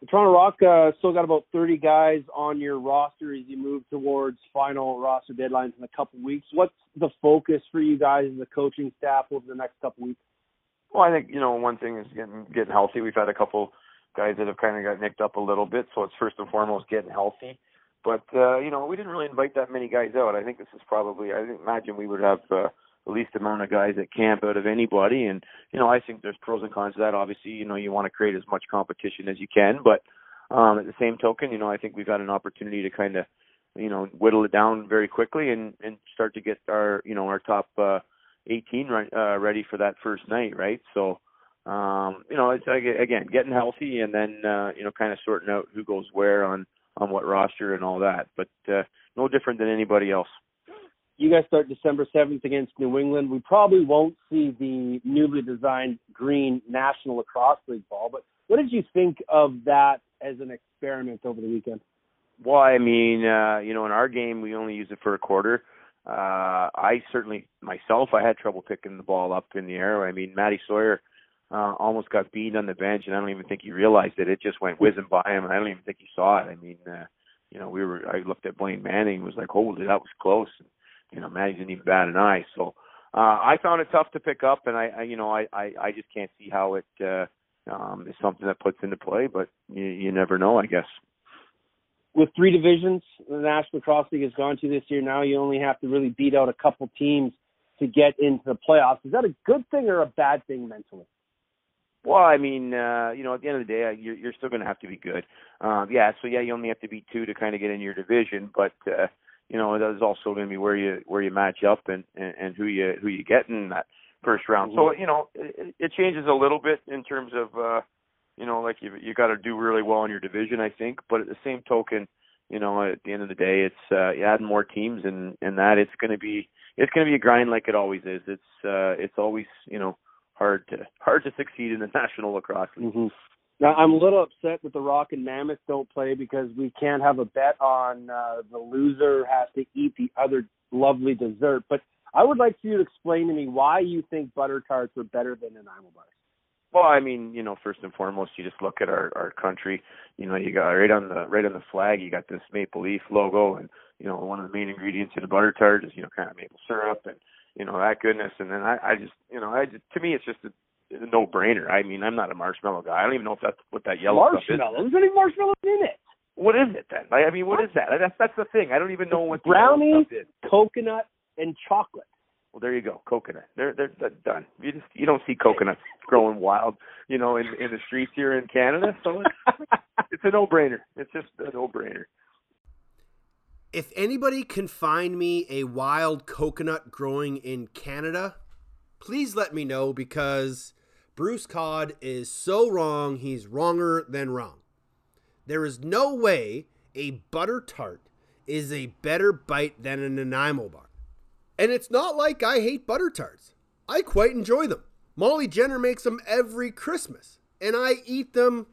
The Toronto Rock uh, still got about 30 guys on your roster as you move towards final roster deadlines in a couple weeks. What's the focus for you guys as the coaching staff over the next couple weeks? Well, I think you know one thing is getting getting healthy. We've had a couple guys that have kind of got nicked up a little bit. So it's first and foremost getting healthy. But uh, you know, we didn't really invite that many guys out. I think this is probably. I imagine we would have uh, the least amount of guys at camp out of anybody. And you know, I think there's pros and cons to that. Obviously, you know, you want to create as much competition as you can, but um, at the same token, you know, I think we've got an opportunity to kind of, you know, whittle it down very quickly and and start to get our, you know, our top uh, 18 re- uh, ready for that first night, right? So, um, you know, it's like, again getting healthy and then uh, you know kind of sorting out who goes where on on what roster and all that. But uh, no different than anybody else. You guys start December 7th against New England. We probably won't see the newly designed green National Lacrosse League ball, but what did you think of that as an experiment over the weekend? Well, I mean, uh, you know, in our game, we only use it for a quarter. Uh, I certainly myself, I had trouble picking the ball up in the air. I mean, Matty Sawyer uh, almost got beat on the bench, and I don't even think he realized it. It just went whizzing by him, and I don't even think he saw it. I mean, uh, you know, we were. I looked at Blaine Manning, and was like, "Holy, that was close." And, you know, Matty didn't even bat an eye. So uh, I found it tough to pick up, and I, I you know, I, I, I just can't see how it uh, um, is something that puts into play. But you, you never know, I guess. With three divisions the National Lacrosse League has gone to this year, now you only have to really beat out a couple teams to get into the playoffs. Is that a good thing or a bad thing mentally? Well, I mean, uh, you know, at the end of the day, uh, you're, you're still going to have to be good. Um, yeah, so yeah, you only have to beat two to kind of get in your division, but uh, you know, that's also going to be where you where you match up and, and and who you who you get in that first round. So you know, it, it changes a little bit in terms of uh, you know, like you you got to do really well in your division, I think. But at the same token, you know, at the end of the day, it's uh, you add more teams and and that it's going to be it's going to be a grind like it always is. It's uh, it's always you know hard to hard to succeed in the National Lacrosse League. Mm-hmm. Now I'm a little upset that the Rock and Mammoth don't play because we can't have a bet on uh, the loser has to eat the other lovely dessert. But I would like for you to explain to me why you think butter tarts are better than Nanaimo bars. Well, I mean, you know, first and foremost, you just look at our our country. You know, you got right on the right on the flag, you got this maple leaf logo, and you know, one of the main ingredients in a butter tart is you know kind of maple syrup and you know that goodness. And then I, I just, you know, I just to me, it's just a, a no brainer. I mean, I'm not a marshmallow guy. I don't even know if that's what that yellow stuff is. Marshmallow. There's any marshmallows in it. What is it then? I I mean, what is that? That's that's the thing. I don't even know what the Brownie, yellow coconut, and chocolate. Well, there you go, coconut. They're they're, they're done. You just you don't see coconuts growing wild, you know, in in the streets here in Canada. So it's, it's a no brainer. It's just a no brainer. If anybody can find me a wild coconut growing in Canada, please let me know because Bruce Codd is so wrong, he's wronger than wrong. There is no way a butter tart is a better bite than a Nanaimo bar. And it's not like I hate butter tarts. I quite enjoy them. Molly Jenner makes them every Christmas, and I eat them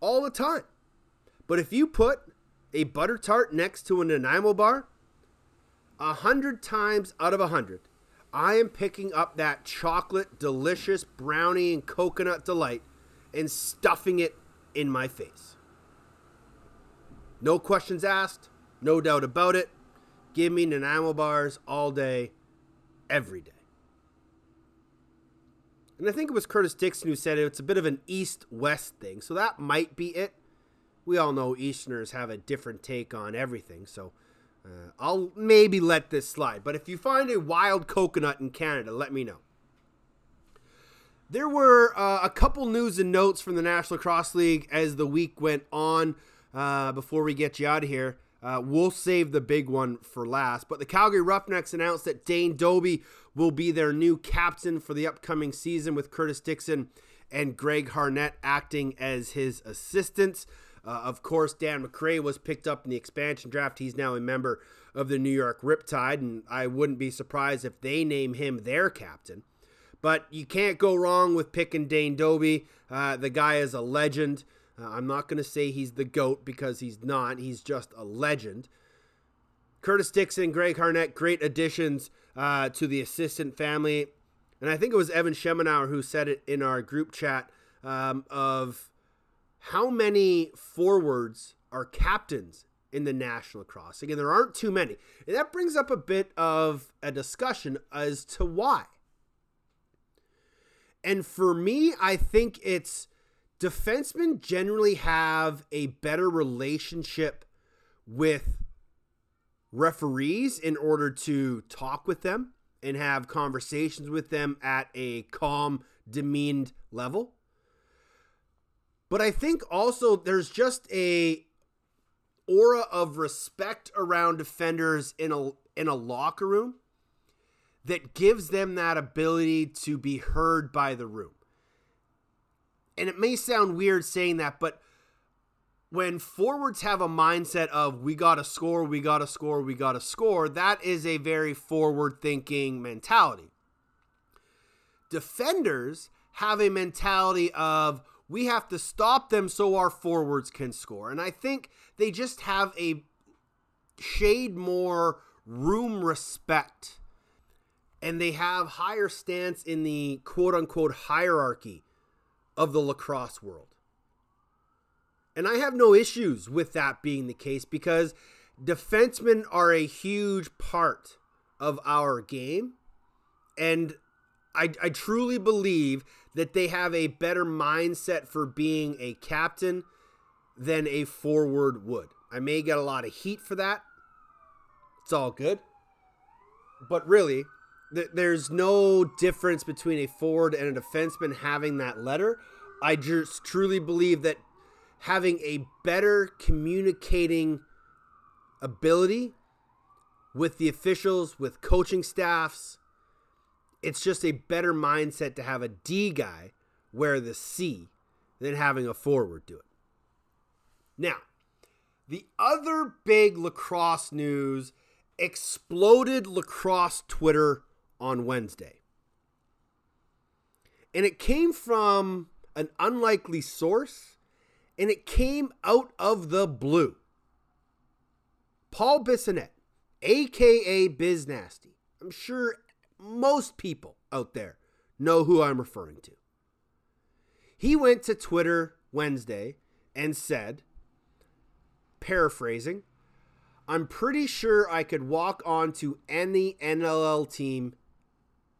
all the time. But if you put a butter tart next to a Nanaimo bar, a hundred times out of a hundred, I am picking up that chocolate, delicious brownie and coconut delight and stuffing it in my face. No questions asked, no doubt about it. Give me Nanaimo bars all day, every day. And I think it was Curtis Dixon who said it, it's a bit of an east west thing. So that might be it. We all know Easterners have a different take on everything. So uh, I'll maybe let this slide. But if you find a wild coconut in Canada, let me know. There were uh, a couple news and notes from the National Lacrosse League as the week went on. Uh, before we get you out of here, uh, we'll save the big one for last. But the Calgary Roughnecks announced that Dane Dobbie will be their new captain for the upcoming season, with Curtis Dixon and Greg Harnett acting as his assistants. Uh, of course, Dan MacRae was picked up in the expansion draft. He's now a member of the New York Riptide, and I wouldn't be surprised if they name him their captain. But you can't go wrong with picking Dane Dobbie. Uh, the guy is a legend. Uh, I'm not going to say he's the GOAT because he's not. He's just a legend. Curtis Dixon, Greg Harnett, great additions uh, to the assistant family. And I think it was Evan Schemenauer who said it in our group chat um, of how many forwards are captains in the National Cross? Again, there aren't too many. And that brings up a bit of a discussion as to why. And for me, I think it's defensemen generally have a better relationship with referees in order to talk with them and have conversations with them at a calm, demeaned level. But I think also there's just a aura of respect around defenders in a in a locker room that gives them that ability to be heard by the room. And it may sound weird saying that, but when forwards have a mindset of we got to score, we got to score, we got to score, that is a very forward thinking mentality. Defenders have a mentality of we have to stop them so our forwards can score. And I think they just have a shade more room respect and they have higher stance in the quote unquote hierarchy of the lacrosse world. And I have no issues with that being the case because defensemen are a huge part of our game. And I, I truly believe that they have a better mindset for being a captain than a forward would. I may get a lot of heat for that. It's all good. But really, th- there's no difference between a forward and a defenseman having that letter. I just truly believe that having a better communicating ability with the officials, with coaching staffs, it's just a better mindset to have a D guy wear the C than having a forward do it. Now, the other big lacrosse news exploded lacrosse Twitter on Wednesday. And it came from an unlikely source and it came out of the blue. Paul Bissonnette, aka Biz Nasty. I'm sure most people out there know who I'm referring to. He went to Twitter Wednesday and said, paraphrasing, I'm pretty sure I could walk on to any NLL team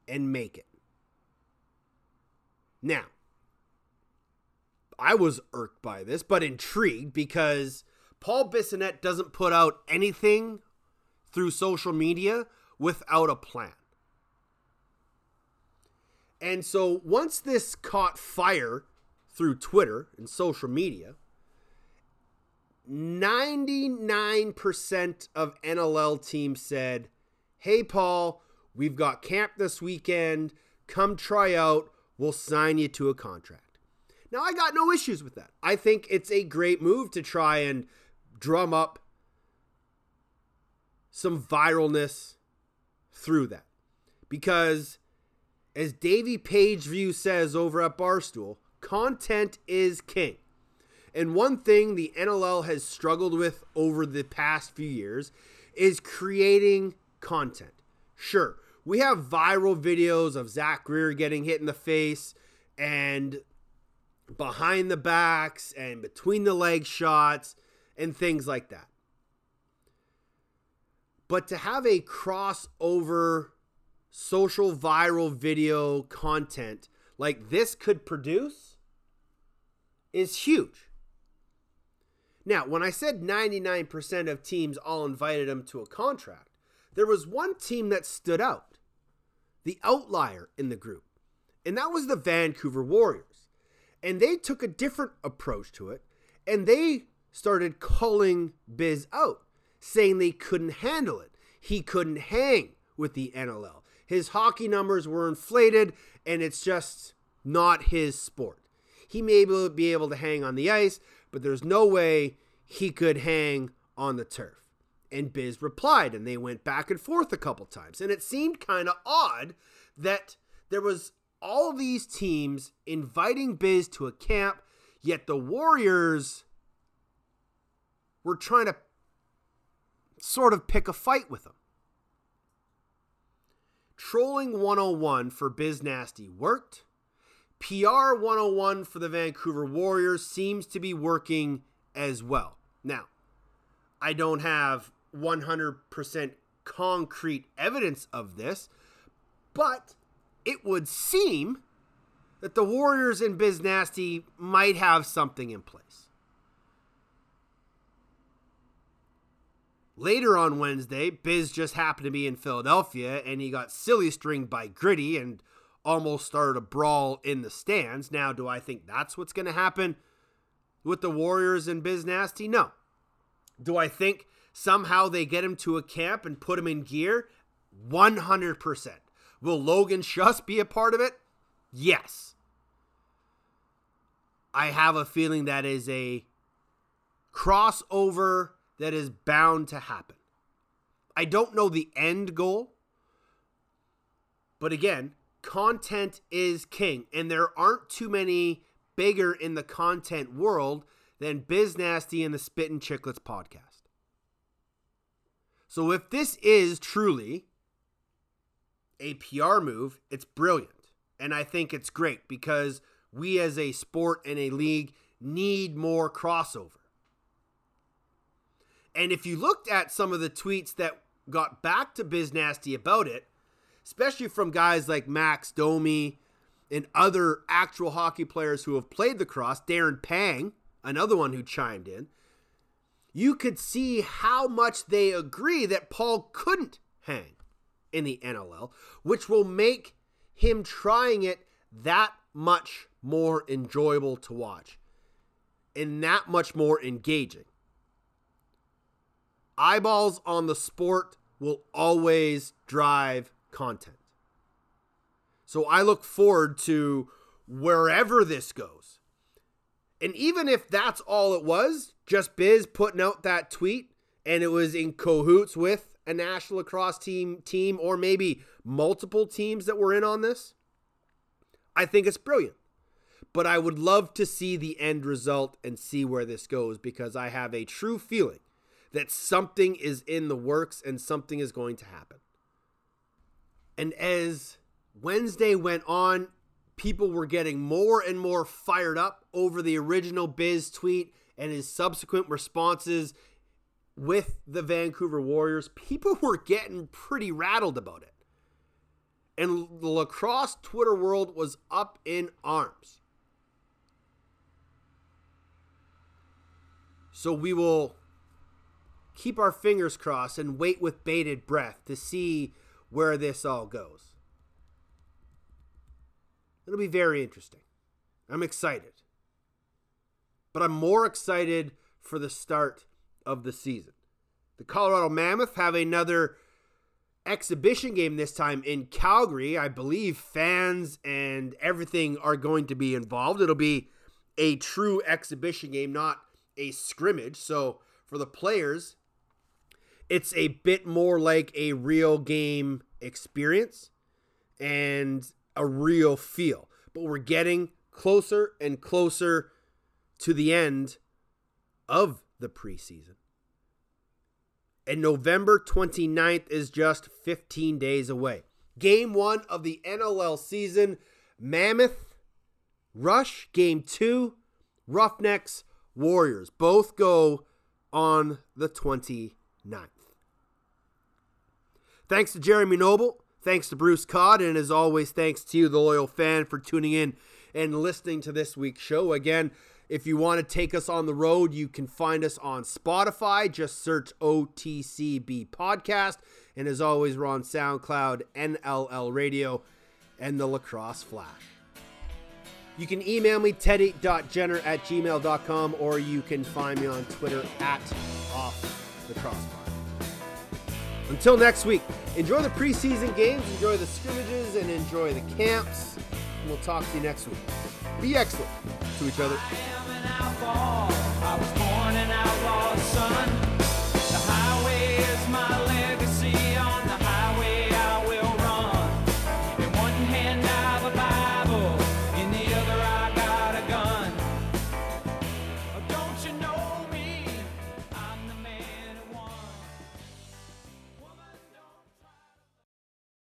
and make it. Now, I was irked by this, but intrigued because Paul Bissonnette doesn't put out anything through social media without a plan. And so once this caught fire through Twitter and social media, 99% of NLL teams said, Hey, Paul, we've got camp this weekend. Come try out. We'll sign you to a contract. Now, I got no issues with that. I think it's a great move to try and drum up some viralness through that. Because, as Davey Pageview says over at Barstool, content is king. And one thing the NLL has struggled with over the past few years is creating content. Sure, we have viral videos of Zach Greer getting hit in the face and behind the backs and between the leg shots and things like that. But to have a crossover social viral video content like this could produce is huge. Now, when I said 99% of teams all invited him to a contract, there was one team that stood out, the outlier in the group, and that was the Vancouver Warriors. And they took a different approach to it, and they started calling Biz out, saying they couldn't handle it. He couldn't hang with the NLL. His hockey numbers were inflated, and it's just not his sport. He may be able to hang on the ice, but there's no way he could hang on the turf. And Biz replied, and they went back and forth a couple times. And it seemed kind of odd that there was all these teams inviting Biz to a camp, yet the Warriors were trying to sort of pick a fight with him. Trolling 101 for Biz Nasty worked. PR 101 for the Vancouver Warriors seems to be working as well. Now, I don't have 100% concrete evidence of this, but it would seem that the Warriors and Biz Nasty might have something in place. Later on Wednesday, Biz just happened to be in Philadelphia and he got silly stringed by Gritty and almost started a brawl in the stands. Now, do I think that's what's going to happen with the Warriors and Biz Nasty? No. Do I think somehow they get him to a camp and put him in gear? 100%. Will Logan Schuss be a part of it? Yes. I have a feeling that is a crossover that is bound to happen. I don't know the end goal, but again, content is king, and there aren't too many bigger in the content world than Biz Nasty and the Spittin' Chicklets podcast. So if this is truly a PR move, it's brilliant. And I think it's great because we as a sport and a league need more crossover. And if you looked at some of the tweets that got back to Biz Nasty about it, especially from guys like Max Domi and other actual hockey players who have played the cross, Darren Pang, another one who chimed in, you could see how much they agree that Paul couldn't hang in the NLL, which will make him trying it that much more enjoyable to watch and that much more engaging. Eyeballs on the sport will always drive content. So I look forward to wherever this goes. And even if that's all it was, just Biz putting out that tweet and it was in cahoots with a national lacrosse team team or maybe multiple teams that were in on this, I think it's brilliant. But I would love to see the end result and see where this goes because I have a true feeling that something is in the works and something is going to happen. And as Wednesday went on, people were getting more and more fired up over the original Biz tweet and his subsequent responses with the Vancouver Warriors. People were getting pretty rattled about it. And the lacrosse Twitter world was up in arms. So we will keep our fingers crossed and wait with bated breath to see where this all goes. It'll be very interesting. I'm excited. But I'm more excited for the start of the season. The Colorado Mammoth have another exhibition game this time in Calgary. I believe fans and everything are going to be involved. It'll be a true exhibition game, not a scrimmage. So for the players, it's a bit more like a real game experience and a real feel. But we're getting closer and closer to the end of the preseason. And November 29th is just 15 days away. Game one of the NLL season Mammoth, Rush, game two, Roughnecks, Warriors. Both go on the 29th. Thanks to Jeremy Noble. Thanks to Bruce Codd. And as always, thanks to you, the loyal fan, for tuning in and listening to this week's show. Again, if you want to take us on the road, you can find us on Spotify. Just search OTCB Podcast. And as always, we're on SoundCloud, NLL Radio, and the Lacrosse Flash. You can email me, teddy.jenner at gmail.com, or you can find me on Twitter at off the crossbar. Until next week, enjoy the preseason games, enjoy the scrimmages, and enjoy the camps. And we'll talk to you next week. Be excellent to each other.